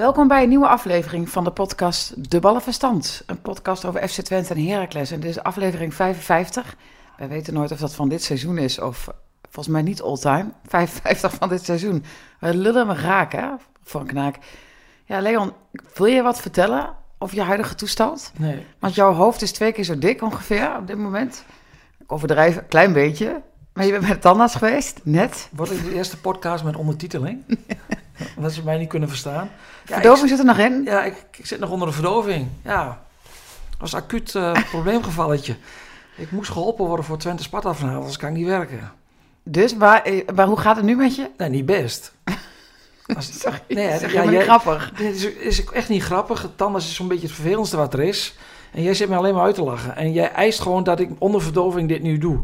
Welkom bij een nieuwe aflevering van de podcast De Ballenverstand. Een podcast over FC Twente en Heracles. En dit is aflevering 55. Wij weten nooit of dat van dit seizoen is of volgens mij niet all-time. 55 van dit seizoen. We lullen me raak, hè, voor een knaak. Ja, Leon, wil je wat vertellen over je huidige toestand? Nee. Want jouw hoofd is twee keer zo dik ongeveer op dit moment. Ik overdrijf een klein beetje. Maar je bent bij de tandarts geweest, net. Wordt ik de eerste podcast met ondertiteling? Dat ze mij niet kunnen verstaan. Ja, Verdoving ik, zit er nog in. ja, ik, ik zit nog onder de verdoving. Ja, dat was een acuut eh, probleemgevalletje. Ik moest geholpen worden voor Twente Sparta vanavond, anders kan ik niet werken. Dus, maar, eh, maar hoe gaat het nu met je? Nee, niet best. Als, Sorry, nee, dat is ja, jij- grappig. Dit is, is echt niet grappig. Tandarts is zo'n beetje het vervelendste wat er is. En jij zit me alleen maar uit te lachen. En jij eist gewoon dat ik onder verdoving dit nu doe.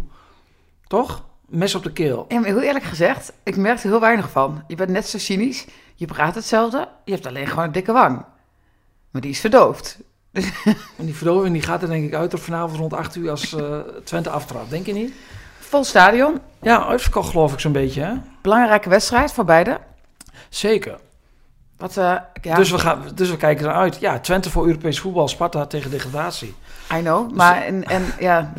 Toch? Mes op de keel. Ja, maar heel eerlijk gezegd, ik merk er heel weinig van. Je bent net zo cynisch, je praat hetzelfde, je hebt alleen gewoon een dikke wang. Maar die is verdoofd. En die verdoving die gaat er denk ik uit op vanavond rond 8 uur als eh, Twente aftrapt. Denk je niet? Vol stadion, Ja, uitverkocht geloof ik zo'n beetje, hè? belangrijke wedstrijd voor beide. Zeker. Wat, eh, ja, Dus, we gaan, dus we kijken eruit. Ja, Twente voor Europees voetbal, Sparta tegen degradatie. I know, maar en, en ja,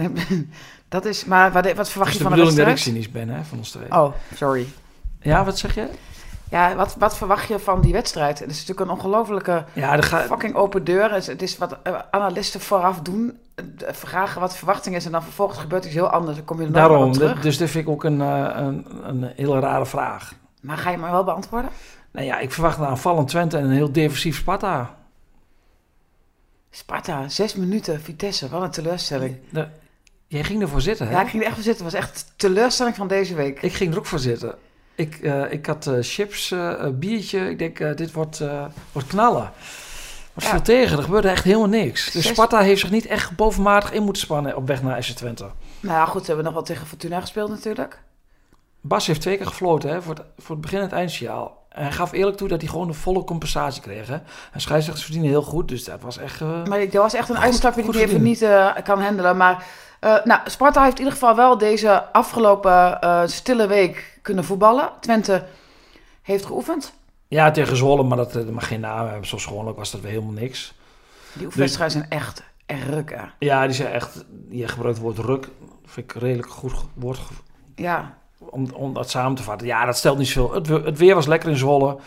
dat is, maar wat, wat verwacht Dat je van de de bedoeling dat ik wedstrijd? cynisch ben, hè, van ons twee. Oh, sorry. Ja, wat zeg je? Ja, wat, wat verwacht je van die wedstrijd? Het is natuurlijk een ongelofelijke Ja, gaat... fucking open deur. Het is, wat eh, analisten vooraf doen, eh, vragen wat de verwachting is en dan vervolgens gebeurt iets heel anders. Dan kom je er Daarom, terug. dus dit vind ik ook een, eh, een, een hele rare vraag. Maar ga je me wel beantwoorden? Nou ja, ik verwacht een aanvallend Twente en een heel defensief Sparta. Sparta, zes minuten, Vitesse, wat een teleurstelling. De- jij ging ervoor zitten, hè? Ja, ik ging er echt voor zitten. Het was echt teleurstelling van deze week. Ik ging er ook voor zitten. Ik, eh, ik had eh, chips, een biertje. Ik denk, dit wordt, wordt knallen. Ja. veel tegen. Er gebeurde echt helemaal niks. Dus Zes- Sparta heeft zich niet echt bovenmatig in moeten spannen op weg naar FC Twente. Nou ja, goed, ze hebben nog wel tegen Fortuna gespeeld natuurlijk. Bas heeft twee keer gefloten hè, voor, het, voor het begin en het eindsignaal. Hij gaf eerlijk toe dat hij gewoon een volle compensatie kreeg. Hè. En scheidsrechters verdienen heel goed, dus dat was echt... eh, Maar dat was echt een Goed- uitstapje die ik even niet eh, kan handelen. Maar eh, nou, Sparta heeft in ieder geval wel deze afgelopen stille week kunnen voetballen. Twente heeft geoefend. Ja, tegen Zwolle, maar dat, mag geen naam hebben. Zoals gewoonlijk was dat weer helemaal niks. Die oefenwedstrijden zijn echt erg. hè. Ja, die zijn echt... Je gebruikt het woord ruk. vind ik redelijk goed woord Ja, om, om dat samen te vatten. Ja, dat stelt niet zoveel. Het, we- het weer was lekker in Zwolle.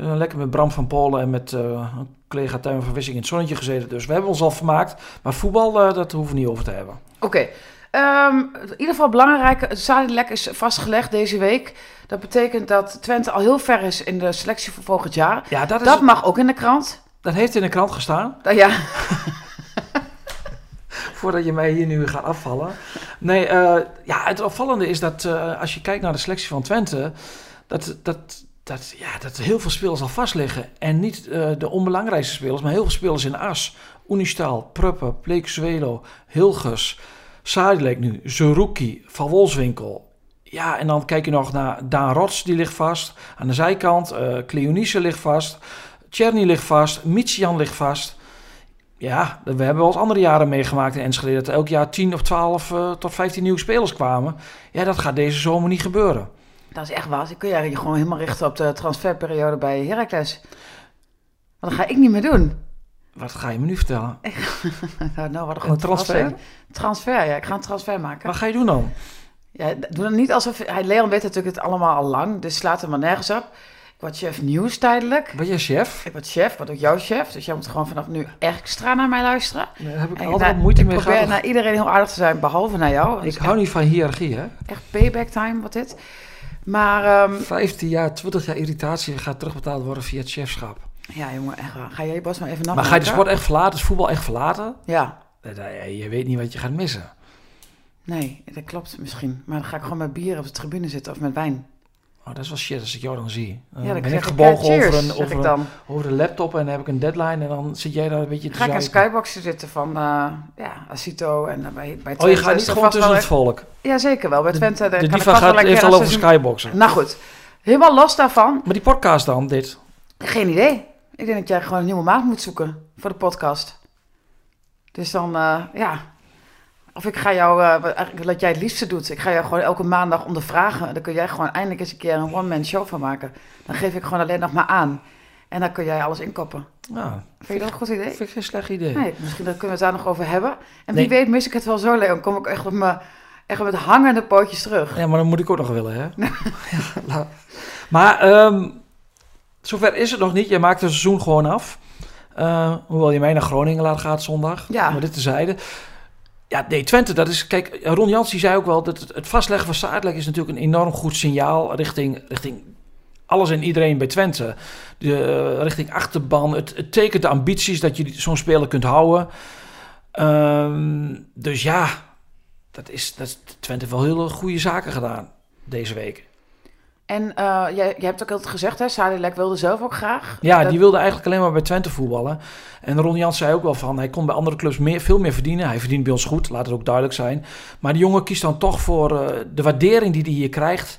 Eh, lekker met Bram van Polen en met eh, een collega Tuin van Wissing in het zonnetje gezeten. Dus we hebben ons al vermaakt. Maar voetbal, eh, dat hoeven we niet over te hebben. oké. Ehm, in ieder geval belangrijk, het Sadilek is vastgelegd deze week. Dat betekent dat Twente al heel ver is in de selectie voor volgend jaar. Ja, dat, is, Dat mag ook in de krant. dat heeft in de krant gestaan. Nou ja, Voordat je mij hier nu gaat afvallen. Nee, eh, ja, het opvallende is dat eh, als je kijkt naar de selectie van Twente... dat, dat, dat, ja, dat heel veel spelers al vast liggen. En niet eh, de onbelangrijkste spelers, maar heel veel spelers in as. Unistal, Pruppen, Pleekzuelo, Hilgers, Sadilek nu, Zerouki, Van Wolfswinkel. Ja, en dan kijk je nog naar Daan Rots, die ligt vast. Aan de zijkant, eh Cleonice ligt vast. Tjerni ligt vast. Michian ligt vast. Ja, we hebben wel eens andere jaren meegemaakt in Enschede... dat elk jaar 10 of 12 eh, tot 15 nieuwe spelers kwamen. Ja, dat gaat deze zomer niet gebeuren. dat is echt waar. Dan kun je gewoon helemaal richten op de transferperiode bij Heracles. Maar dat ga ik niet meer doen. Wat ga je me nu vertellen? Nou, nou wat een transfer? Transfer, ja. Ik ga een transfer maken. Wat ga je doen dan? Ja, doe dan niet alsof... Leon weet natuurlijk het allemaal al lang, dus slaat hem maar nergens op. Ik word chef nieuws tijdelijk. Ben jij chef? Ik word chef, word ook jouw chef. Dus jij moet gewoon vanaf nu extra naar mij luisteren. Daar heb ik En, altijd nou, wat moeite ik mee probeer gehad. naar iedereen heel aardig te zijn, behalve naar jou. Ik hou niet van hiërarchie, hè? Echt payback time, wat dit. Maar ehm, 15 jaar, 20 jaar irritatie gaat terugbetaald worden via het chefschap. ja, jongen, echt waar. Ga jij je bos maar even Maar nat ga je de sport echt verlaten, het voetbal echt verlaten? Ja, Je weet niet wat je gaat missen. nee, dat klopt misschien. Maar dan ga ik gewoon met bier op de tribune zitten of met wijn. Oh, dat is wel shit als ik jou dan zie. Dan ja, dan ben ik ik, gebogen eh, cheers, over, een, over, een, de laptop en dan heb ik een deadline en dan zit jij daar een beetje te Ga ik zuipen. skyboxen zitten van uh, ja, Asito en dan bij, bij Oh, je gaat niet gewoon tussen het volk. Ja, zeker wel. Bij Twente De kan ik diva gaat, heeft al over seizoen- skyboxen. Nou goed, helemaal los daarvan. Maar die podcast dan, dit. Geen idee. Ik denk dat jij gewoon een nieuwe maat moet zoeken voor de podcast. Dus dan, eh, ja, Of ik ga jou, uh, eigenlijk wat jij het liefste doet, ik ga jou gewoon elke maandag om de vragen. Dan kun jij gewoon eindelijk eens een keer een one-man show van maken. Dan geef ik gewoon alleen nog maar aan. En dan kun jij alles inkoppen. Ja, Vind je dat een goed idee? vind ik geen slecht idee. Nee, misschien dan kunnen we het daar nog over hebben. En Nee. wie weet mis ik het wel zo, Leon. Kom ik echt, op mijn, echt met hangende pootjes terug. Ja, maar dan moet ik ook nog willen, hè? ja, maar ehm, zover is het nog niet. Je maakt het seizoen gewoon af. Eh, hoewel je mij naar Groningen laat gaat zondag. Ja. Maar dit tezijde. Ja, nee, Twente, dat is... Kijk, Ron Jans die zei ook wel... dat het, vastleggen van Saartlek is natuurlijk een enorm goed signaal... richting, richting alles en iedereen bij Twente. De, eh, richting achterban. Het, het tekent de ambities dat je zo'n speler kunt houden. Ehm, dus ja, dat is, dat Twente heeft wel hele goede zaken gedaan deze week. En eh, jij, jij hebt ook altijd gezegd, hè, Sadilek wilde zelf ook graag. Ja, Dat- die wilde eigenlijk alleen maar bij Twente voetballen. En Ron Jans zei ook wel van, hij kon bij andere clubs meer, veel meer verdienen. Hij verdient bij ons goed, laat het ook duidelijk zijn. Maar die jongen kiest dan toch voor eh, de waardering die hij hier krijgt.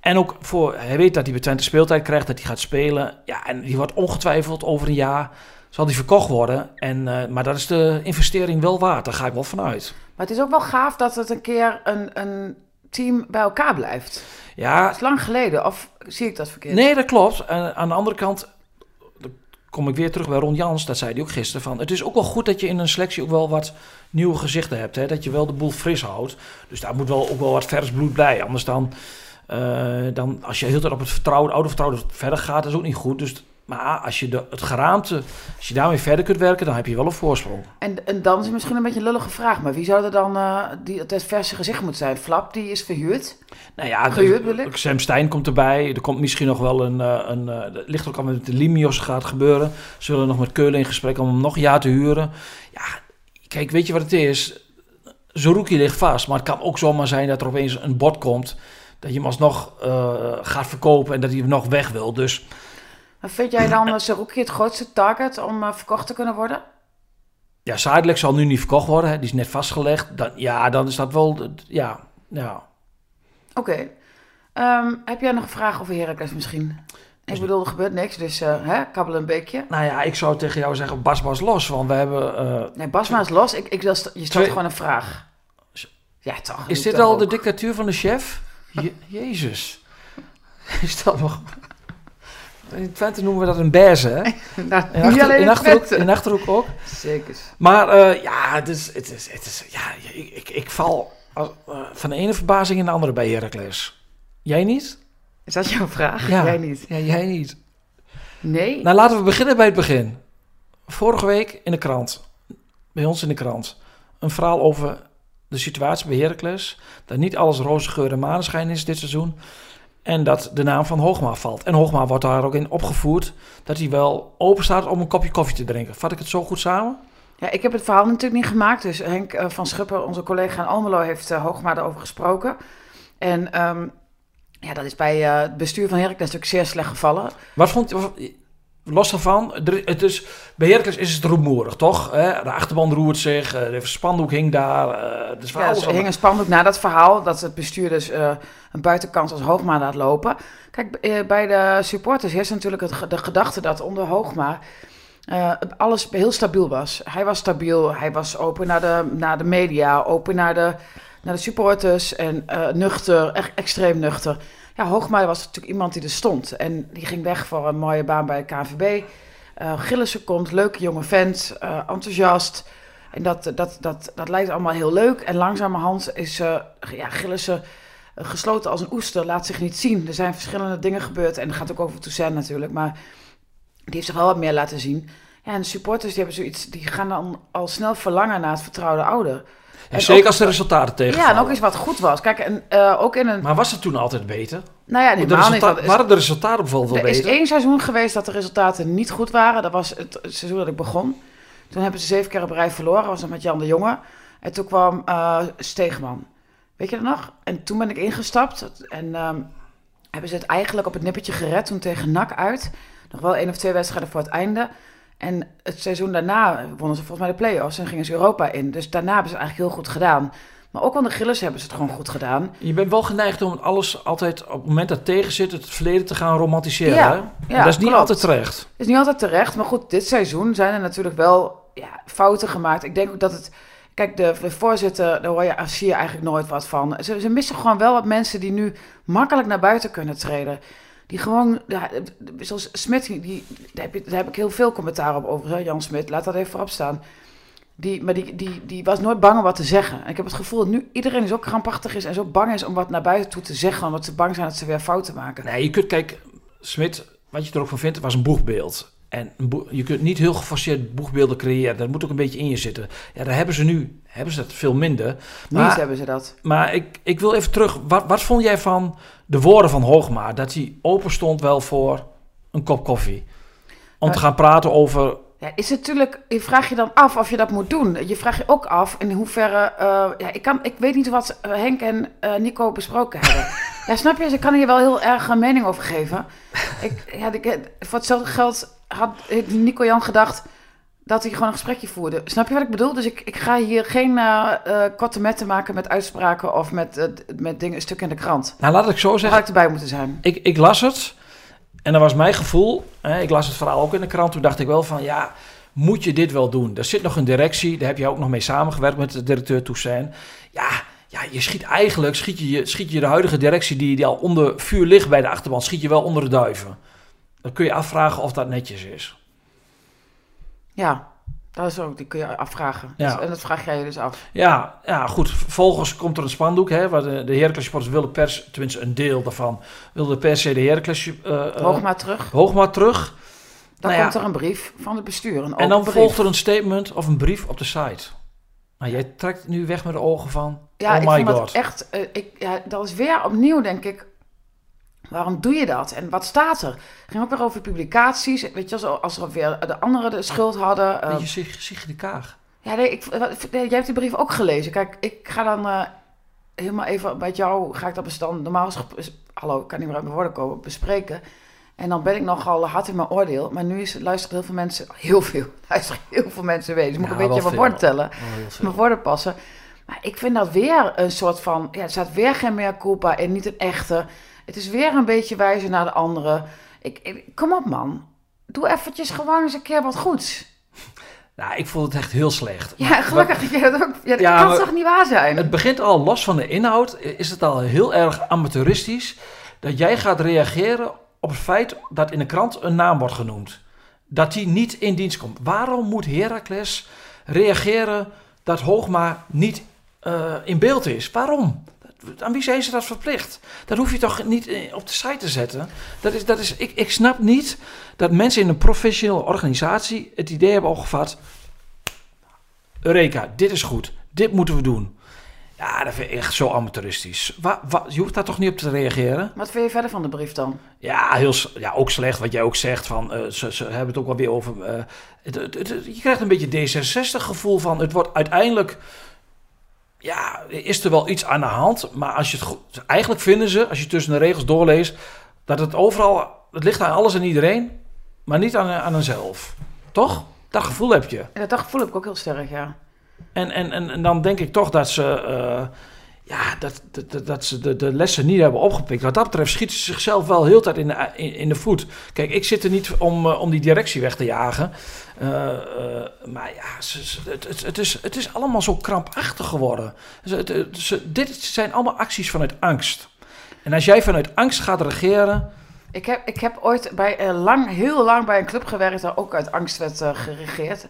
En ook voor, hij weet dat hij bij Twente speeltijd krijgt, dat hij gaat spelen. Ja, en die wordt ongetwijfeld over een jaar, zal die verkocht worden. En, eh, maar dat is de investering wel waard, daar ga ik wel vanuit. Maar het is ook wel gaaf dat het een keer een, een team bij elkaar blijft. Ja, Dat is lang geleden, of zie ik dat verkeerd? Nee, dat klopt. En aan de andere kant dan kom ik weer terug bij Ron Jans. Dat zei hij ook gisteren. Van, het is ook wel goed dat je in een selectie ook wel wat nieuwe gezichten hebt. Hè? Dat je wel de boel fris houdt. Dus daar moet wel ook wel wat vers bloed bij. Anders dan, eh, dan als je heel tijd op het vertrouwde, oude vertrouwde verder gaat, dat is ook niet goed. Dus, maar als je de, het geraamte, als je daarmee verder kunt werken, dan heb je wel een voorsprong. En, en dan is het misschien een beetje een lullige vraag, maar wie zou er dan uh, die, het verse gezicht moeten zijn? Flap, die is verhuurd. Nou ja, Gehuurd, bedoel ik? Sam Stein komt erbij. Er komt misschien nog wel een... eh, een eh, het ligt ook al met de Limios gaat gebeuren. Ze willen nog met Keulen in gesprek om hem nog een jaar te huren. Ja, kijk, weet je wat het is? Zerouki ligt vast, maar het kan ook zomaar zijn dat er opeens een bod komt... dat je hem alsnog uh, gaat verkopen en dat hij hem nog weg wil. Dus Vind jij dan Zerouki het grootste target om uh, verkocht te kunnen worden? ja, Zuidelijk zal nu niet verkocht worden. Hè? Die is net vastgelegd. Dan, ja, dan is dat wel... Ja, ja. Oké. Okay. Um, heb jij nog een vraag over Heracles misschien? Ik bedoel, er gebeurt niks, dus uh, hè, kabbel een beekje. Nou ja, ik zou tegen jou zeggen, Bas was los, want we hebben... Uh, nee, Bas was los. Ik, ik, je stelt twee... gewoon een vraag. Ja, toch. Is dit al ook. de dictatuur van de chef? Je, Jezus. Is dat nog... In Twente noemen we dat een hè? nou, in, achter, in, Achterhoek, in Achterhoek ook. Zeker. Maar uh, ja, het is, het is, het is, ja ik, ik, ik val uh, van de ene verbazing in de andere bij Heracles. Jij niet? Is dat jouw vraag? Ja. Jij niet? Ja, jij niet. Nee. Nou, laten we beginnen bij het begin. Vorige week in de krant, bij ons in de krant, een verhaal over de situatie bij Heracles. Dat niet alles roze geur en maneschijn is dit seizoen. En dat de naam van Hoogma valt. En Hoogma wordt daar ook in opgevoerd dat hij wel open staat om een kopje koffie te drinken. Vat ik het zo goed samen? Ja, ik heb het verhaal natuurlijk niet gemaakt. Dus Henk uh, van Schupper, onze collega in Almelo, heeft uh, Hoogma erover gesproken. En um, ja, dat is bij uh, het bestuur van Heracles natuurlijk zeer slecht gevallen. Wat vond je... Los daarvan, het is, bij Heracles is het rumoerig, toch? De achterban roert zich, de spandoek hing daar. Dus ja, er hing een spandoek na dat verhaal dat het bestuur dus uh, een buitenkans als Hoogma laat lopen. Kijk, bij de supporters heerst natuurlijk het, de gedachte dat onder Hoogma uh, alles heel stabiel was. Hij was stabiel, hij was open naar de, naar de media, open naar de, naar de supporters en uh, nuchter, echt extreem nuchter. Ja, Hoogma was natuurlijk iemand die er stond. En die ging weg voor een mooie baan bij de KNVB. Uh, Gillissen komt, leuke jonge vent, uh, enthousiast. En dat, dat, dat, dat lijkt allemaal heel leuk. En langzamerhand is uh, ja, Gillissen gesloten als een oester, laat zich niet zien. Er zijn verschillende dingen gebeurd. En dat gaat ook over Toussaint natuurlijk. Maar die heeft zich wel wat meer laten zien. Ja, en supporters die hebben zoiets, die gaan dan al snel verlangen naar het vertrouwde ouder. En zeker ook, als de resultaten tegen. Ja, en ook eens wat goed was. Kijk, en, uh, ook in een. Maar was het toen altijd beter? Nou ja, niet. Resultaat, waren de resultaten bijvoorbeeld wel er beter? Er is één seizoen geweest dat de resultaten niet goed waren. Dat was het seizoen dat ik begon. Toen hebben ze zeven keer op rij verloren. was dat met Jan de Jonge. En toen kwam uh, Steegman. Weet je dat nog? En toen ben ik ingestapt. En um, hebben ze het eigenlijk op het nippertje gered. Toen tegen NAC uit. Nog wel één of twee wedstrijden voor het einde. En het seizoen daarna wonnen ze volgens mij de play-offs en gingen ze Europa in. Dus daarna hebben ze het eigenlijk heel goed gedaan. Maar ook aan de Gilles hebben ze het gewoon goed gedaan. Je bent wel geneigd om alles altijd op het moment dat tegen zit, het verleden te gaan romantiseren. Ja, dat is niet klopt. altijd terecht. Het is niet altijd terecht. Maar goed, dit seizoen zijn er natuurlijk wel ja, fouten gemaakt. Ik denk ook dat het Kijk, de, de voorzitter, daar hoor je, zie je eigenlijk nooit wat van. Ze, ze missen gewoon wel wat mensen die nu makkelijk naar buiten kunnen treden. Die gewoon, zoals Smit, die, daar, heb, daar heb ik heel veel commentaar op over, hè, Jan Smit. Laat dat even voorop staan. Die, maar die, die, die was nooit bang om wat te zeggen. En ik heb het gevoel dat nu iedereen ook krampachtig is en zo bang is om wat naar buiten toe te zeggen. Omdat ze bang zijn dat ze weer fouten maken. Nee, je kunt, kijk, Smit, wat je er ook van vindt, was een boegbeeld. En je kunt niet heel geforceerd boegbeelden creëren. Dat moet ook een beetje in je zitten. Ja, daar hebben ze nu hebben ze dat veel minder. Maar, hebben ze dat. maar ik, ik wil even terug. Wat, wat vond jij van de woorden van Hoogma? Dat hij open stond wel voor een kop koffie. Om te Maar- gaan praten over... Ja, is het natuurlijk, je vraagt je dan af of je dat moet doen. Je vraagt je ook af in hoeverre. eh, ja, ik, kan, ik weet niet wat eh, Henk en eh, Nico besproken hebben. ja, snap je? Ze kan hier wel heel erg een mening over geven. Ik, ja, ik, voor hetzelfde geld had Nico Jan gedacht dat hij gewoon een gesprekje voerde. Snap je wat ik bedoel? Dus ik, ik ga hier geen eh, eh, korte metten maken met uitspraken of met, eh, met dingen, een stuk in de krant. Nou, laat ik zo zeggen. had ik erbij moeten zijn. Ik, ik las het en dat was mijn gevoel. Hè, ik las het verhaal ook in de krant. Toen dacht ik wel van ja, moet je dit wel doen? Er zit nog een directie, daar heb je ook nog mee samengewerkt met de directeur Toussaint. Ja, ja je schiet eigenlijk schiet je, je- schiet je de huidige directie die, die al onder vuur ligt bij de achterban, schiet je wel onder de duiven. Dan kun je afvragen of dat netjes is. Ja, dat is ook, die kun je afvragen. Ja. En dat vraag jij je dus af. Ja, ja, goed. Vervolgens komt er een spandoek. Hè, waar de, de Heracles supporters wilden pers, tenminste een deel daarvan, wilde per se de Heracles uh, Hoog maar terug. Hoogma terug. Dan Nou ja. komt er een brief van het bestuur. Een En dan brief. volgt er een statement of een brief op de site. Nou, jij trekt nu weg met de ogen van. Ja, oh ik my vond god. dat echt... eh, ik, ja, dat is weer opnieuw, denk ik... Waarom doe je dat? En wat staat er? Het ging ook weer over publicaties. Weet je, als, er weer de anderen de schuld hadden. eh, Beetje Sig- Sigrid de Kaag. ja, nee, ik, jij hebt die brief ook gelezen. Kijk, ik ga dan eh, helemaal even met jou... Ga ik dat bestand normaal... Hallo, ik kan niet meer uit mijn woorden komen. Bespreken. En dan ben ik nogal hard in mijn oordeel. Maar nu is, luisteren heel veel mensen... Heel veel. Luisteren heel veel mensen weten. Dus moet ik Ja, een beetje van woorden tellen. mijn woorden passen. Maar ik vind dat weer een soort van... Ja, er staat weer geen meer culpa en niet een echte. Het is weer een beetje wijzen naar de anderen. Ik, ik- kom op, man. Doe eventjes gewoon eens een keer wat goeds. Nou, ik vond het echt heel slecht. Ja, Maar- gelukkig. Ja, dat, ook, ja, dat Ja, kan maar- toch niet waar zijn? Het begint al los van de inhoud. Is het al heel erg amateuristisch dat jij gaat reageren op het feit dat in de krant een naam wordt genoemd. Dat die niet in dienst komt. Waarom moet Heracles reageren dat Hoogma niet eh, in beeld is? Waarom? Aan wie zijn ze dat verplicht? Dat hoef je toch niet eh, op de site te zetten? Dat is, dat is, ik, ik snap niet dat mensen in een professionele organisatie het idee hebben opgevat. Eureka, dit is goed. Dit moeten we doen. Ja, dat vind ik echt zo amateuristisch. Wa, wa- je hoeft daar toch niet op te reageren? Wat vind je verder van de brief dan? Ja, heel, ja ook slecht wat jij ook zegt. Van, eh, ze, ze hebben het ook wel weer over. eh, het, het- het- je krijgt een beetje D66-gevoel van. Het wordt uiteindelijk. Ja, is er wel iets aan de hand. Maar als je het goed. Eigenlijk vinden ze, als je tussen de regels doorleest. dat het overal. Het ligt aan alles en iedereen. maar niet aan, aan henzelf. Toch? Dat gevoel heb je. Ja, dat gevoel heb ik ook heel sterk, ja. En, en, en, en dan denk ik toch dat ze, eh, ja, dat, dat, dat- ze de, de lessen niet hebben opgepikt. Wat dat betreft schieten ze zichzelf wel heel tijd in de, in, in de voet. Kijk, ik zit er niet om, eh, om die directie weg te jagen. Eh, eh, maar ja, ze, ze- het, het, het, is, het is allemaal zo krampachtig geworden. Ze- het- ze- dit zijn allemaal acties vanuit angst. En als jij vanuit angst gaat regeren... Ik heb, ik heb ooit bij, lang, heel lang bij een club gewerkt... waar ook uit angst werd geregeerd.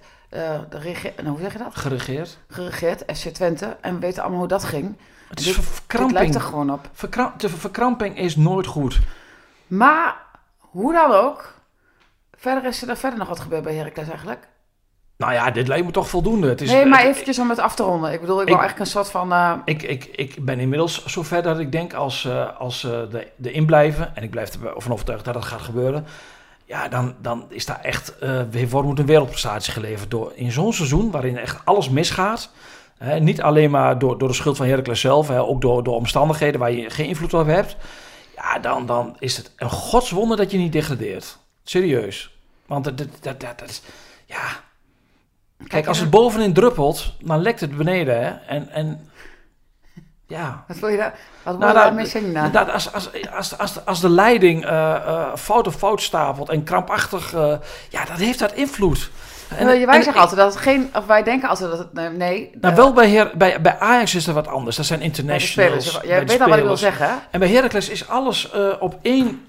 De rege- nou, hoe zeg je dat? Geregeerd. Geregeerd, FC Twente. En we weten allemaal hoe dat ging. Het is Dit- lijkt er gewoon op. Verkramp- de verkramping is nooit goed. Maar, hoe dan ook... Verder is er verder nog wat gebeurd bij Heracles eigenlijk. Nou ja, dit lijkt me toch voldoende. Het is, nee, maar eventjes om het af te ronden. Ik bedoel, ik, wil eigenlijk een soort van... eh, Ik, ik, ik ben inmiddels zover dat ik denk als, eh, als eh, de, de inblijven, en ik blijf ervan overtuigd dat dat gaat gebeuren, ja, dan, dan is daar echt, weer wordt moet een wereldprestatie geleverd door in zo'n seizoen waarin echt alles misgaat. Niet alleen maar door, door de schuld van Heracles zelf, ook door, door omstandigheden waar je geen invloed op hebt. Ja, dan, dan is het een godswonder dat je niet degradeert. Serieus. Want dat, dat, dat, is, ja, Kijk, als het bovenin druppelt, dan lekt het beneden. Hè? En, en ja. Wat wil je daar, wat wil Nou, je nou, daarmee zeggen? Dat, als, als, als, als, als de leiding eh, eh, fout op fout stapelt en krampachtig, eh, ja, dat heeft dat invloed. En, wij en, zeggen altijd dat het geen, of wij denken altijd dat het, nee. Nou, wel bij, her, bij, bij Ajax is er wat anders. Dat zijn internationals. Jij weet al wat ik wil zeggen? En bij Heracles is alles uh, op één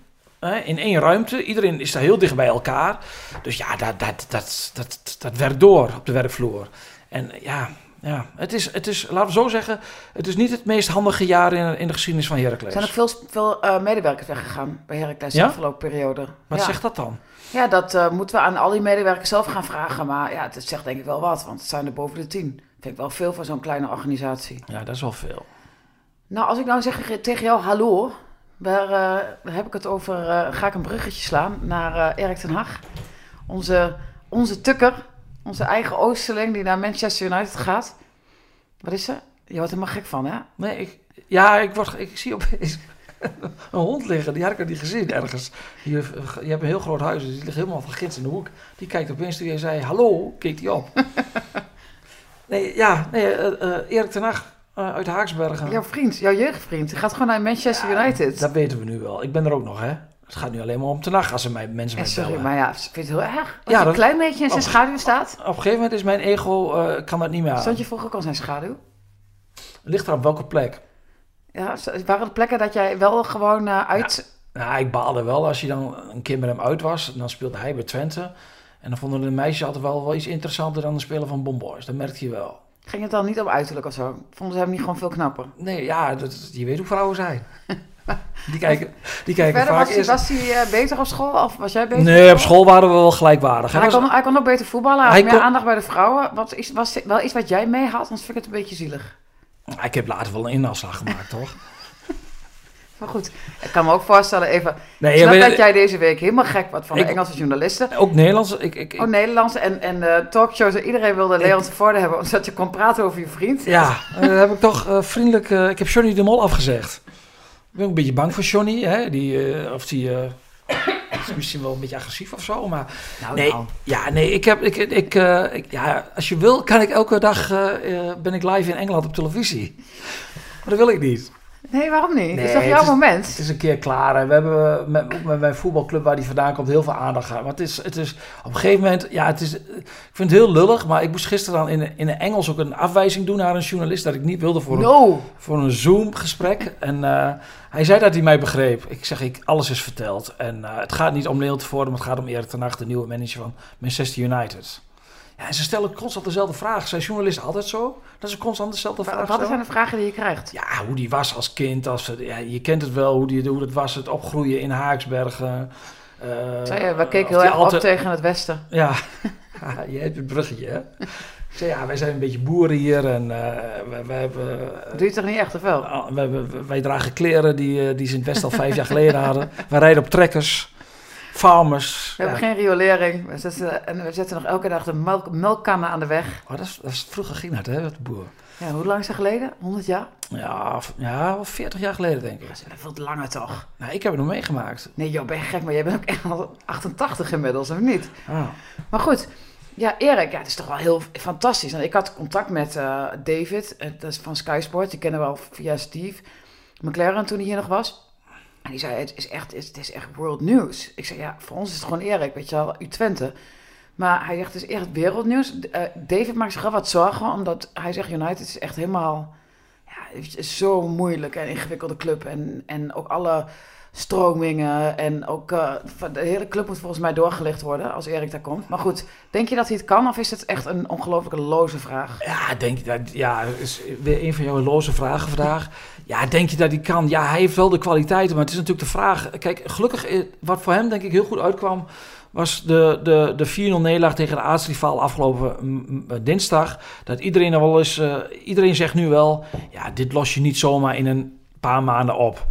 in één ruimte. Iedereen is daar heel dicht bij elkaar. Dus ja, dat, dat, dat, dat, dat werkt door op de werkvloer. En ja, ja, het is, het is, laten we zo zeggen, het is niet het meest handige jaar in, in de geschiedenis van Heracles. Er zijn ook veel, veel uh, medewerkers weggegaan bij Heracles ja? de afgelopen periode. Wat zegt dat dan? Ja, dat uh, moeten we aan al die medewerkers zelf gaan vragen. Maar ja, het zegt denk ik wel wat, want het zijn er boven de tien. Vind ik wel veel voor zo'n kleine organisatie. Ja, dat is wel veel. Nou, als ik nou zeg tegen jou hallo, waar, uh, heb ik het over, ga ik een bruggetje slaan naar Erik ten Hag. Onze, onze tukker, onze eigen Oosterling die naar Manchester United gaat. Wat is er? Je wordt er maar gek van, hè? Nee, ik, ja, ik, word, ik zie opeens een hond liggen. Die had ik al niet gezien ergens. Je, je hebt een heel groot huis, dus die ligt helemaal van gids in de hoek. Die kijkt opeens toen jij zei hallo, keek die op. nee, ja, nee, uh, Erik ten Hag uh, uit Haaksbergen. Jouw vriend, jouw jeugdvriend. Die gaat gewoon naar Manchester United. Dat weten we nu wel. Ik ben er ook nog, hè? Het gaat nu alleen maar om te nacht als ze mij, mensen mij Sorry, maar ja, ik vind het heel erg. Als ja, een klein beetje in zijn schaduw staat. Op een gegeven moment is mijn ego, uh, kan dat niet meer aan. Stond je vroeger ook al zijn schaduw? Ligt er op welke plek? Ja, waren er plekken dat jij wel gewoon uh, uit... Ja, nou, ik baalde wel als je dan een keer met hem uit was. Dan speelde hij bij Twente. En dan vonden de meisjes altijd wel, wel iets interessanter dan de speler van Bomboys. Dat merkte je wel. Ging het dan niet om uiterlijk of zo? Vonden ze hem niet gewoon veel knapper? Nee, ja, dat, je weet hoe vrouwen zijn. Die kijken, die kijken Verder vaak was, hij, was hij uh, beter op school of was jij beter? Nee, op school waren we wel gelijkwaardig. Hij, kon, hij kon ook beter voetballen, hij had meer aandacht bij de vrouwen. Wat is, was wel iets wat jij mee had, anders vind ik het een beetje zielig. Ik heb later wel een inafslag gemaakt, toch? Maar goed, ik kan me ook voorstellen even... Nee, snap dat jij deze week helemaal gek wordt van de Engelse journalisten. Ook Nederlands. Ik, ik, ook Nederlands en, en uh, talkshows. Iedereen wilde Leonse Voorde hebben, omdat je kon praten over je vriend. Ja, uh, heb ik toch vriendelijk... ik heb Johnny de Mol afgezegd. Ik ben een beetje bang voor Johnny. Hè? Die, of die is misschien wel een beetje agressief of zo, maar nou, nee, nou. ja, nee, ik heb, ik, ik, ik, ja, als je wil, kan ik elke dag ben ik live in Engeland op televisie. Maar dat wil ik niet. Nee, waarom niet? Nee, het is toch jouw moment? Het is een keer klaar. We hebben met, met mijn voetbalclub waar die vandaan komt heel veel aandacht gehad. Maar het is, het is op een gegeven moment, ja, het is, ik vind het heel lullig. Maar ik moest gisteren dan in, in het Engels ook een afwijzing doen naar een journalist dat ik niet wilde voor een, voor een Zoom-gesprek. En uh, hij zei dat hij mij begreep. Ik zeg, ik, alles is verteld. En uh, het gaat niet om Neil te maar het gaat om Erik ten Hag, de nieuwe manager van Manchester United. Ja, en ze stellen constant dezelfde vragen. Zijn journalisten altijd zo? Dat is constant dezelfde vraag. Wat zijn de vragen die je krijgt? Ja, hoe die was als kind. Als, ja, je kent het wel, hoe, die, hoe het was, het opgroeien in Haaksbergen. Uh, Zei we keken heel erg altijd... op tegen het westen. Ja, je hebt het bruggetje, hè? Ik zei, ja, wij zijn een beetje boeren hier en uh, wij, hebben... Uh, Doe je toch niet echt, of wel? Uh, wij, wij, dragen kleren die, die ze in het Westen al vijf jaar geleden hadden. Wij rijden op trekkers farmers. We hebben geen riolering. We zetten, en we zetten nog elke dag de melk, melkkannen aan de weg. Oh, dat, is, dat is, vroeger ging dat, hè, de boer. Ja, hoe lang is dat geleden? 100 jaar? Ja, ja, 40 jaar geleden, denk ik. Dat is veel langer, toch? Nou, ik heb het nog meegemaakt. Nee, joh, ben je gek, maar jij bent ook echt al 88 inmiddels, of niet? Ah. Maar goed, ja, Erik, ja, het is toch wel heel fantastisch. ik had contact met uh, David, uh, dat is van Sky Sport. Die kennen we al via Steve McLaren toen hij hier nog was. En die zei, het is echt, het is echt world news. Ik zei, ja, voor ons is het gewoon Erik, weet je wel, u Twente. Maar hij zegt, het is echt wereldnieuws. Uh, David maakt zich wel wat zorgen, omdat hij zegt, United is echt helemaal... Ja, is zo moeilijk en ingewikkelde club. En, en ook alle stromingen en ook uh, de hele club moet volgens mij doorgelicht worden als Erik daar komt. Maar goed, denk je dat hij het kan of is het echt een ongelooflijke loze vraag? Ja, denk je dat, ja, is weer een van jouw loze vragen vandaag. Ja, denk je dat hij kan? Ja, hij heeft wel de kwaliteiten, maar het is natuurlijk de vraag. Kijk, gelukkig, eh, wat voor hem denk ik heel goed uitkwam, was de, de, de 4-0 nederlaag tegen de aartsrivaal afgelopen dinsdag. Dat iedereen er wel eens, iedereen zegt nu wel, ja, dit los je niet zomaar in een paar maanden op.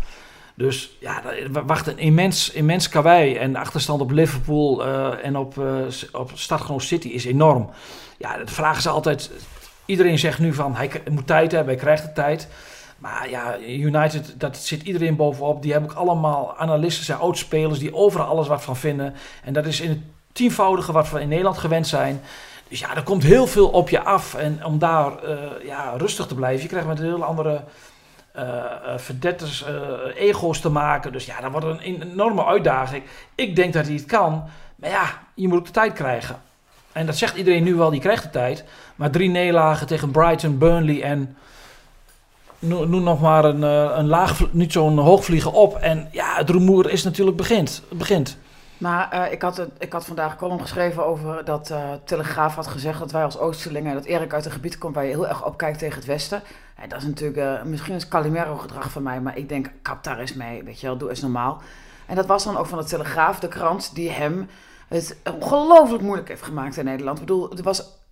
Dus ja, wacht een immens, immens karwei. En de achterstand op Liverpool uh, en op, uh, op City is enorm. Ja, de vraag is altijd... Iedereen zegt nu van, hij moet tijd hebben, hij krijgt de tijd. Maar ja, United, dat zit iedereen bovenop. Die hebben ook allemaal analisten en oudspelers die overal alles wat van vinden. En dat is in het tienvoudige wat we in Nederland gewend zijn. Dus ja, er komt heel veel op je af. En om daar uh, ja, rustig te blijven, je krijgt met een heel andere verdetters, uh, ego's te maken. Dus ja, dat wordt een enorme uitdaging. Ik denk dat hij het kan. Maar ja, je moet ook de tijd krijgen. En dat zegt iedereen nu wel, die krijgt de tijd. Maar drie nederlagen tegen Brighton, Burnley en... Noem nog maar een, eh, een laag, niet zo'n hoogvliegen op. En ja, het rumoer is natuurlijk begint. Begint. Maar eh, ik, had ik had vandaag een column geschreven over dat eh, Telegraaf had gezegd dat wij als Oosterlingen, dat Erik uit een gebied komt waar je heel erg opkijkt tegen het Westen. Ja, dat is natuurlijk, eh, misschien is Calimero gedrag van mij, maar ik denk, kap daar eens mee, weet je wel, doe eens normaal. En dat was dan ook van de Telegraaf, de krant die hem het ongelooflijk moeilijk heeft gemaakt in Nederland. Ik bedoel, het was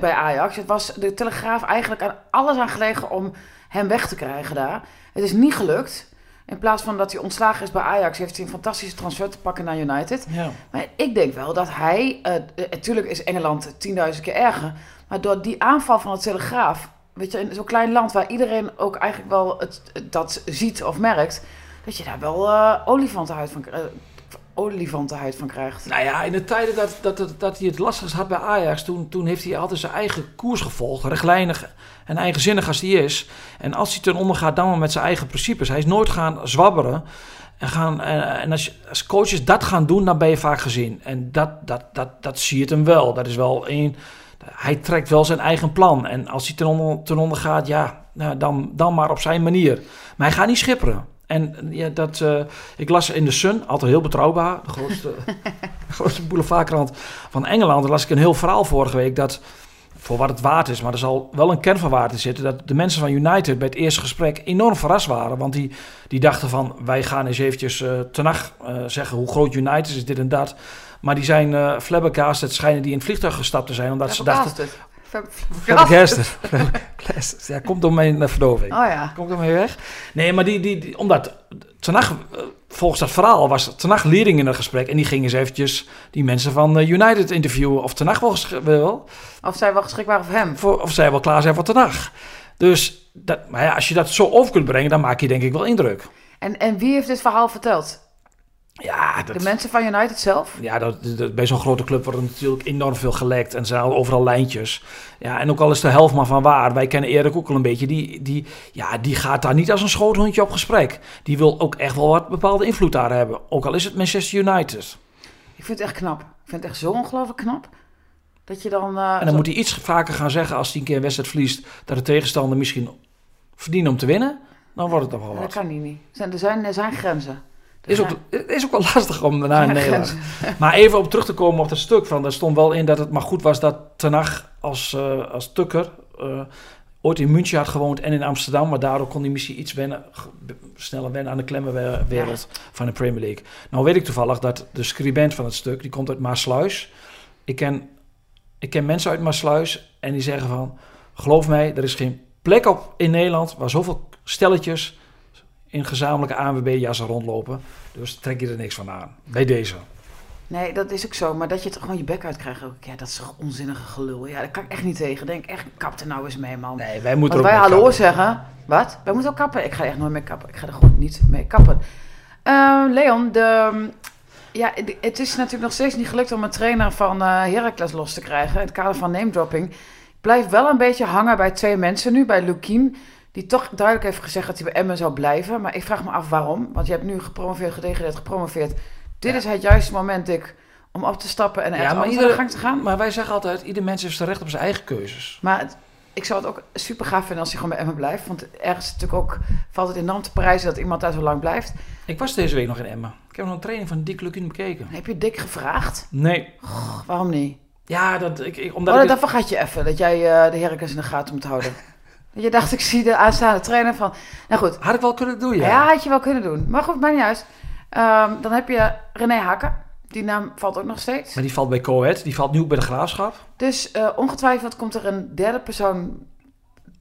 bij Ajax, het was de Telegraaf eigenlijk aan alles aan gelegen om hem weg te krijgen daar. Het is niet gelukt. In plaats van dat hij ontslagen is bij Ajax, heeft hij een fantastische transfer te pakken naar United. Ja. Maar ik denk wel dat hij, eh, natuurlijk is Engeland 10.000 keer erger, maar door die aanval van het Telegraaf, weet je, in zo'n klein land waar iedereen ook eigenlijk wel het, dat ziet of merkt, dat je daar wel eh olifantenhuid van, eh, olifantenhuid van krijgt. Nou ja, in de tijden dat, dat, dat, dat hij het lastigst had bij Ajax, toen, toen heeft hij altijd zijn eigen koers gevolgd. Rechtlijnig en eigenzinnig als hij is. En als hij ten onder gaat, dan maar met zijn eigen principes. Hij is nooit gaan zwabberen. En, gaan, en, en als, als coaches dat gaan doen, dan ben je vaak gezien. En dat, dat, dat, dat zie je het hem wel. Dat is wel een. Hij trekt wel zijn eigen plan. En als hij ten onder, ten onder gaat, ja, nou, dan, dan maar op zijn manier. Maar hij gaat niet schipperen. En ja, dat, eh, ik las in de Sun, altijd heel betrouwbaar, de grootste, grootste boulevardkrant van Engeland. Daar las ik een heel verhaal vorige week dat, voor wat het waard is, maar er zal wel een kern van waarde zitten, dat de mensen van United bij het eerste gesprek enorm verrast waren. Want die, die dachten van, wij gaan eens eventjes eh ten nacht eh, zeggen hoe groot United is, dit en dat. Maar die zijn eh flabbergasted, schijnen die in het vliegtuig gestapt te zijn, omdat ze dachten... Flabbergasted. Flabbergasted. Ja, komt door mijn eh, verdoving. Oh ja. Komt ermee weg? Nee, maar die, die, die omdat Tenag, eh, volgens dat verhaal was Tenag leerling in het gesprek. En die gingen eens eventjes die mensen van eh, United interviewen. Of Tenag wel, wel Of zij wel geschikt waren voor hem. voor, of zij wel klaar zijn voor Tenag. Dus dat, maar ja, als je dat zo over kunt brengen, dan maak je denk ik wel indruk. En, en wie heeft dit verhaal verteld? Ja, dat, De mensen van United zelf? ja dat, dat- bij zo'n grote club wordt er natuurlijk enorm veel gelekt. En zijn overal lijntjes. Ja, en ook al is de helft maar van waar. Wij kennen Erik ook al een beetje. Die, die, ja, die gaat daar niet als een schoothondje op gesprek. Die wil ook echt wel wat bepaalde invloed daar hebben. Ook al is het Manchester United. Ik vind het echt knap. Ik vind het echt zo ongelooflijk knap. Dat je dan... eh, En dan zo- moet hij iets vaker gaan zeggen als hij een keer een wedstrijd verliest. Dat de tegenstander misschien verdient om te winnen. Dan wordt het nog wel Dat wat. kan niet. er, zijn, er zijn grenzen. Is ook, is ook wel lastig om daarna zijn Nederland. Maar even op terug te komen op dat stuk. Van, daar stond wel in dat het maar goed was dat Tenag als, eh, als tukker eh, ooit in München had gewoond en in Amsterdam. Maar daardoor kon hij misschien iets wennen, sneller wennen aan de klemmenwereld van de Premier League. Nou weet ik toevallig dat de scribent van het stuk, die komt uit Maasluis. Ik ken, ik ken mensen uit Maasluis en die zeggen van... Geloof mij, er is geen plek op in Nederland waar zoveel stelletjes in gezamenlijke ANWB-jassen rondlopen. Dus trek je er niks van aan. Bij deze. Nee, dat is ook zo. Maar dat je het gewoon je bek uitkrijgt. Ook, ja, dat is toch onzinnige gelul. Ja, daar kan ik echt niet tegen. Denk echt, kap er nou eens mee, man. Nee, wij moeten Want wij hallo kappen. zeggen. Wat? Wij moeten ook kappen. Ik ga echt nooit mee kappen. Ik ga er gewoon niet mee kappen. Eh, Leon, de, ja, de- het is natuurlijk nog steeds niet gelukt om een trainer van eh Heracles los te krijgen. In het kader van name dropping. Ik blijf wel een beetje hangen bij twee mensen nu. Bij Lukien. Die toch duidelijk heeft gezegd dat hij bij Emmen zou blijven. Maar ik vraag me af waarom. Want je hebt nu gepromoveerd, gedegradeerd, gepromoveerd. Dit Ja. is het juiste moment, Dick, om op te stappen en echt Ja, maar iedere- de gang te gaan. Maar wij zeggen altijd, ieder mens heeft recht op zijn eigen keuzes. Maar het- ik zou het ook super gaaf vinden als hij gewoon bij Emmen blijft. Want ergens natuurlijk ook, valt het enorm te prijzen dat iemand daar zo lang blijft. Ik was deze week nog in Emmen. Ik heb nog een training van Dick Lukien bekeken. Heb je Dick gevraagd? Nee. Waarom niet? Ja, dat, ik, ik, omdat Oh, ik dat vergat je even, dat jij eh, de Heracles in de gaten moet houden. Je dacht, ik zie de aanstaande trainer van... Nou goed, het- had ik wel kunnen doen, ja, ja. had je wel kunnen doen. Maar goed, maakt niet uit. Ehm, dan heb je René Haken. Die naam valt ook nog steeds. Maar die valt bij Coët, die valt nu ook bij de Graafschap. Dus eh, ongetwijfeld komt er een derde persoon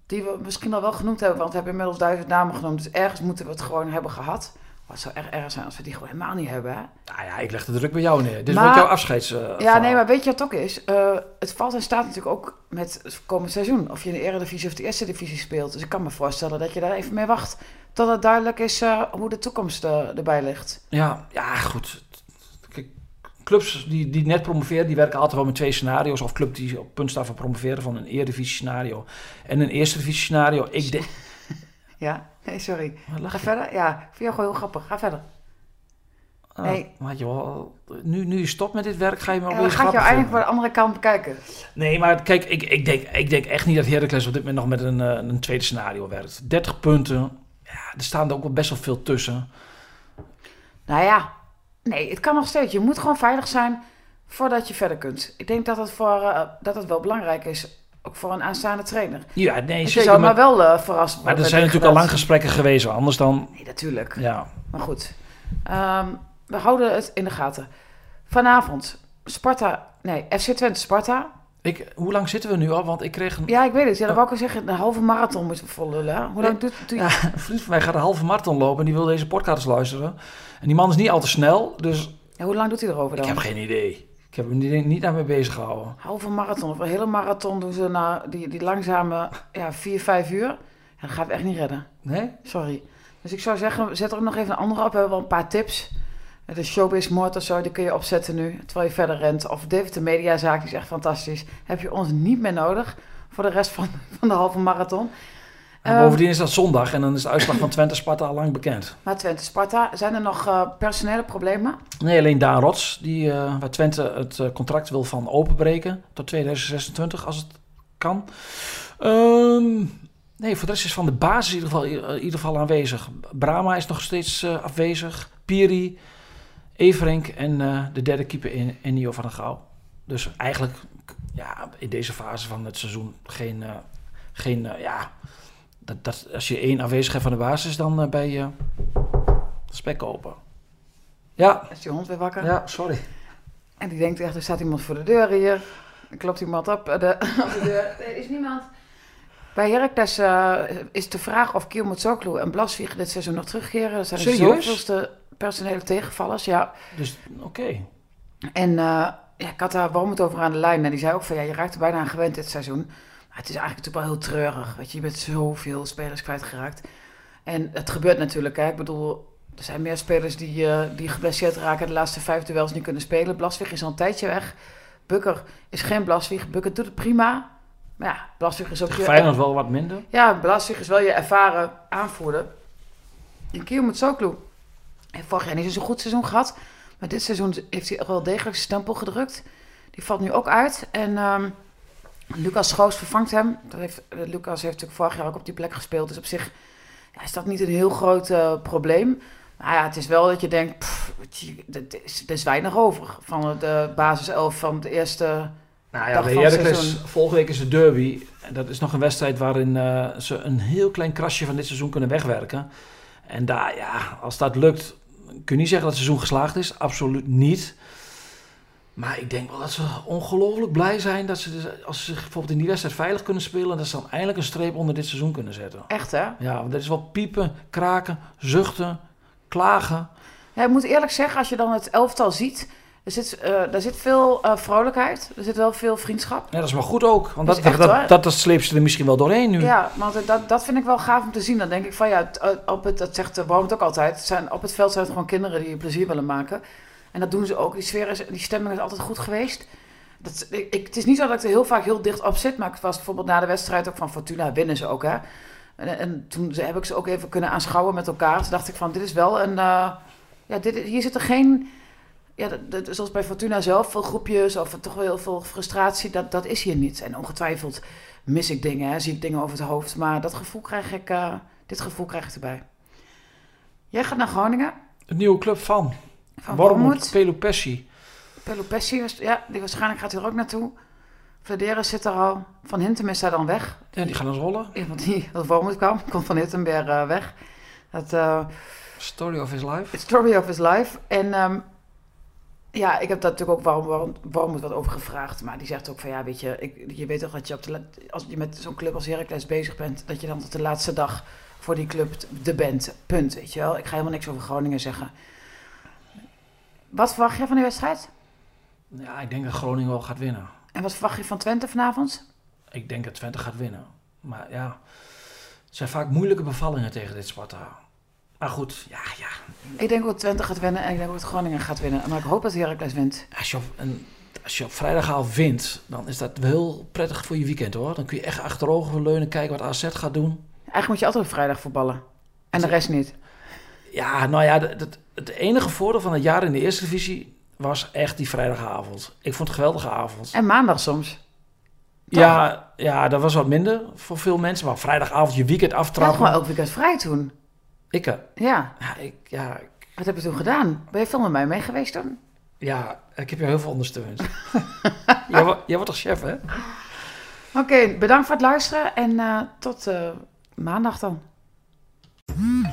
die we misschien al wel genoemd hebben, want we hebben inmiddels duizend namen genoemd. Dus ergens moeten we het gewoon hebben gehad. Wat zou erg erg zijn als we die gewoon helemaal niet hebben, hè? Nou ja, ik leg de druk bij jou neer. Dit Maar- wordt jouw afscheids. eh, Ja, verhaal. nee, maar weet je wat het ook is? Eh, het valt en staat natuurlijk ook met het komend seizoen. Of je in de Eredivisie of de Eerste Divisie speelt. Dus ik kan me voorstellen dat je daar even mee wacht. Tot het duidelijk is eh, hoe de toekomst erbij ligt. Ja, ja, goed. Kijk, clubs die, die net promoveren, die werken altijd wel met twee scenario's. Of clubs die op punt staan van promoveren van een Eredivisie scenario en een Eerste Divisie scenario. Ik denk... Ja? Nee, sorry. Ga je? verder? Ja, ik vind jou gewoon heel grappig. Ga verder. Ah, Nee. maar wel, nu, nu je stopt met dit werk, ga je alweer dan ga ik jou vinden. voor de andere kant bekijken. Nee, maar kijk, ik, ik, denk, ik denk echt niet dat Heracles op dit moment nog met een, eh, een tweede scenario werkt. 30 punten, ja, er staan er ook wel best wel veel tussen. Nou ja, nee, het kan nog steeds. Je moet gewoon veilig zijn voordat je verder kunt. Ik denk dat het, voor, eh, dat het wel belangrijk is, ook voor een aanstaande trainer. Ja, nee, Dus zeker. zou Maar, maar wel eh, verrast maar er zijn natuurlijk al lang gesprekken geweest, anders dan, Nee, natuurlijk. ja. Maar goed, Ehm, we houden het in de gaten. Vanavond, Sparta, nee, FC Twente Sparta. Ik, hoe lang zitten we nu al? Want ik kreeg een, Ja, ik weet het. Ja, dat wou ik al zeggen. Een halve marathon moeten we hè? Hoe lang doet, doe je... Ja, een vriend van mij gaat een halve marathon lopen en die wil deze podcast luisteren. En die man is niet al te snel, dus Ja, hoe lang doet hij erover ik dan? heb geen idee. Ik heb hem niet, niet aan mee bezig gehouden. Halve marathon. Of een hele marathon doen ze na die, die langzame ja, vier, vijf uur. Ja, dat gaat we echt niet redden. Nee? Sorry. Dus ik zou zeggen, zet er ook nog even een andere op. We hebben wel een paar tips. De Showbiz Moord of zo, die kun je opzetten nu, terwijl je verder rent. Of David de Mediazaak, die is echt fantastisch. Heb je ons niet meer nodig voor de rest van, van de halve marathon. En Ehm, bovendien is dat zondag en dan is de uitslag van Twente Sparta al lang bekend. Maar Twente, Sparta, zijn er nog eh, personele problemen? Nee, alleen Daan Rots, die, eh, waar Twente het eh, contract wil van openbreken tot 2026, als het kan. Ehm, nee, voor de rest is van de basis in ieder geval, in ieder geval aanwezig. Brama is nog steeds afwezig. Piri, Everink en de derde keeper in Ennio van der Gouw. Dus eigenlijk ja, in deze fase van het seizoen geen... geen ja, dat, dat, als je één afwezig hebt van de basis, dan eh, ben je spek open. Ja, Is die hond weer wakker? ja, sorry. En die denkt echt, er staat iemand voor de deur hier. Er klopt iemand op eh, de, op de deur. Er is niemand. Bij Heracles eh, is de vraag of Kiel Motsoglu en Blaswieg dit seizoen nog terugkeren. Dat zijn de Serieus? zoveelste personele tegenvallers, ja. Dus, oké. En eh, ja, ik had daar Wormoed over aan de lijn. En die zei ook van, ja, je raakt er bijna aan gewend dit seizoen. Maar het is eigenlijk natuurlijk wel heel treurig. Weet je, je bent zoveel spelers kwijtgeraakt. En het gebeurt natuurlijk, hè. Ik bedoel, er zijn meer spelers die, eh, die geblesseerd raken... de laatste vijf duels niet kunnen spelen. Blaswig is al een tijdje weg. Bukker is geen Blaswig. Bukker doet het prima. Maar ja, Blaswig is ook... Feyenoord wel wat minder. ja, Blaswig is wel je ervaren aanvoerder. En Kiel met Soklu. heeft vorig jaar niet zo'n goed seizoen gehad. Maar dit seizoen heeft hij wel degelijk zijn stempel gedrukt. Die valt nu ook uit. En ehm, Lucas Schoos vervangt hem. Dat heeft, eh, Lucas heeft natuurlijk vorig jaar ook op die plek gespeeld. Dus op zich ja, is dat niet een heel groot eh, probleem. Maar ja, het is wel dat je denkt... pff, er is, is weinig over van de basiself van de eerste... Nou ja, het Heracles, seizoen. volgende week is de derby. En dat is nog een wedstrijd waarin eh, ze een heel klein krasje van dit seizoen kunnen wegwerken. En daar, ja, als dat lukt, kun je niet zeggen dat het seizoen geslaagd is. Absoluut niet. Maar ik denk wel dat ze ongelooflijk blij zijn dat ze, dus- als ze zich bijvoorbeeld in die wedstrijd veilig kunnen spelen, dat ze dan eindelijk een streep onder dit seizoen kunnen zetten. Echt, hè? Ja, want dat is wel piepen, kraken, zuchten, klagen. Ja, ik moet eerlijk zeggen, als je dan het elftal ziet, er zit, eh daar zit veel eh, vrolijkheid, er zit wel veel vriendschap. Ja, dat is maar goed ook. Want Dat dat, echt dat, dat, dat, sleept ze er misschien wel doorheen nu. Ja, want dat, dat vind ik wel gaaf om te zien. Dan denk ik van ja, het, eh, op het, dat zegt de Warmond ook altijd, het zijn, op het veld zijn het gewoon kinderen die je plezier willen maken. En dat doen ze ook. Die sfeer is, die stemming is altijd goed geweest. Dat, ik, het is niet zo dat ik er heel vaak heel dicht op zit, maar ik was bijvoorbeeld na de wedstrijd ook van Fortuna, winnen ze ook hè. En, en toen heb ik ze ook even kunnen aanschouwen met elkaar. Toen dacht ik van, dit is wel een... eh, ja, dit, hier zit er geen... Ja, dat, zoals bij Fortuna zelf, veel groepjes of toch wel heel veel frustratie. Dat, dat is hier niet. En ongetwijfeld mis ik dingen, hè, zie ik dingen over het hoofd. Maar dat gevoel krijg ik, eh, dit gevoel krijg ik erbij. Jij gaat naar Groningen. Het nieuwe club van. Van Wormoed. Pelopessi. Pelopessi, was- ja, die waarschijnlijk gaat hij er ook naartoe. Vladeris zit er al. Van Hintem is daar dan weg. Ja, die gaan eens rollen. Iemand die uit Wormoed kwam, komt van Hittenberg eh, weg. Dat, eh, Story of his life. Story of his life. En ehm, ja, ik heb daar natuurlijk ook waarom, waarom, waarom wat over gevraagd. Maar die zegt ook van ja, weet je, ik, je weet toch dat je op de, als je met zo'n club als Heracles bezig bent, dat je dan tot de laatste dag voor die club de bent. Punt, weet je wel. Ik ga helemaal niks over Groningen zeggen. Wat verwacht je van die wedstrijd? Ja, ik denk dat Groningen wel gaat winnen. En wat verwacht je van Twente vanavond? Ik denk dat Twente gaat winnen. Maar ja, het zijn vaak moeilijke bevallingen tegen dit Sparta. Maar goed, ja, ja. Ik denk dat Twente gaat winnen en ik denk dat Groningen gaat winnen. Maar ik hoop dat Heracles wint. Als je op, een, als je op vrijdagavond wint, dan is dat wel heel prettig voor je weekend hoor. Dan kun je echt achterover leunen, kijken wat AZ gaat doen. Eigenlijk moet je altijd op vrijdag voetballen. En de rest niet. Ja, nou ja, de- het enige voordeel van het jaar in de eerste divisie was echt die vrijdagavond. Ik vond het een geweldige avond. En maandag soms. Ja, ja, dat was wat minder voor veel mensen. Maar vrijdagavond je weekend aftrappen. gewoon elk weekend vrij toen. Ik, eh, Ja, ja, ik, ja, ik- wat heb je toen gedaan? Ben je veel met mij mee geweest toen? ja, ik heb je heel veel ondersteund. jij, jij wordt toch chef, hè? Oké, bedankt voor het luisteren en eh, tot eh, maandag dan.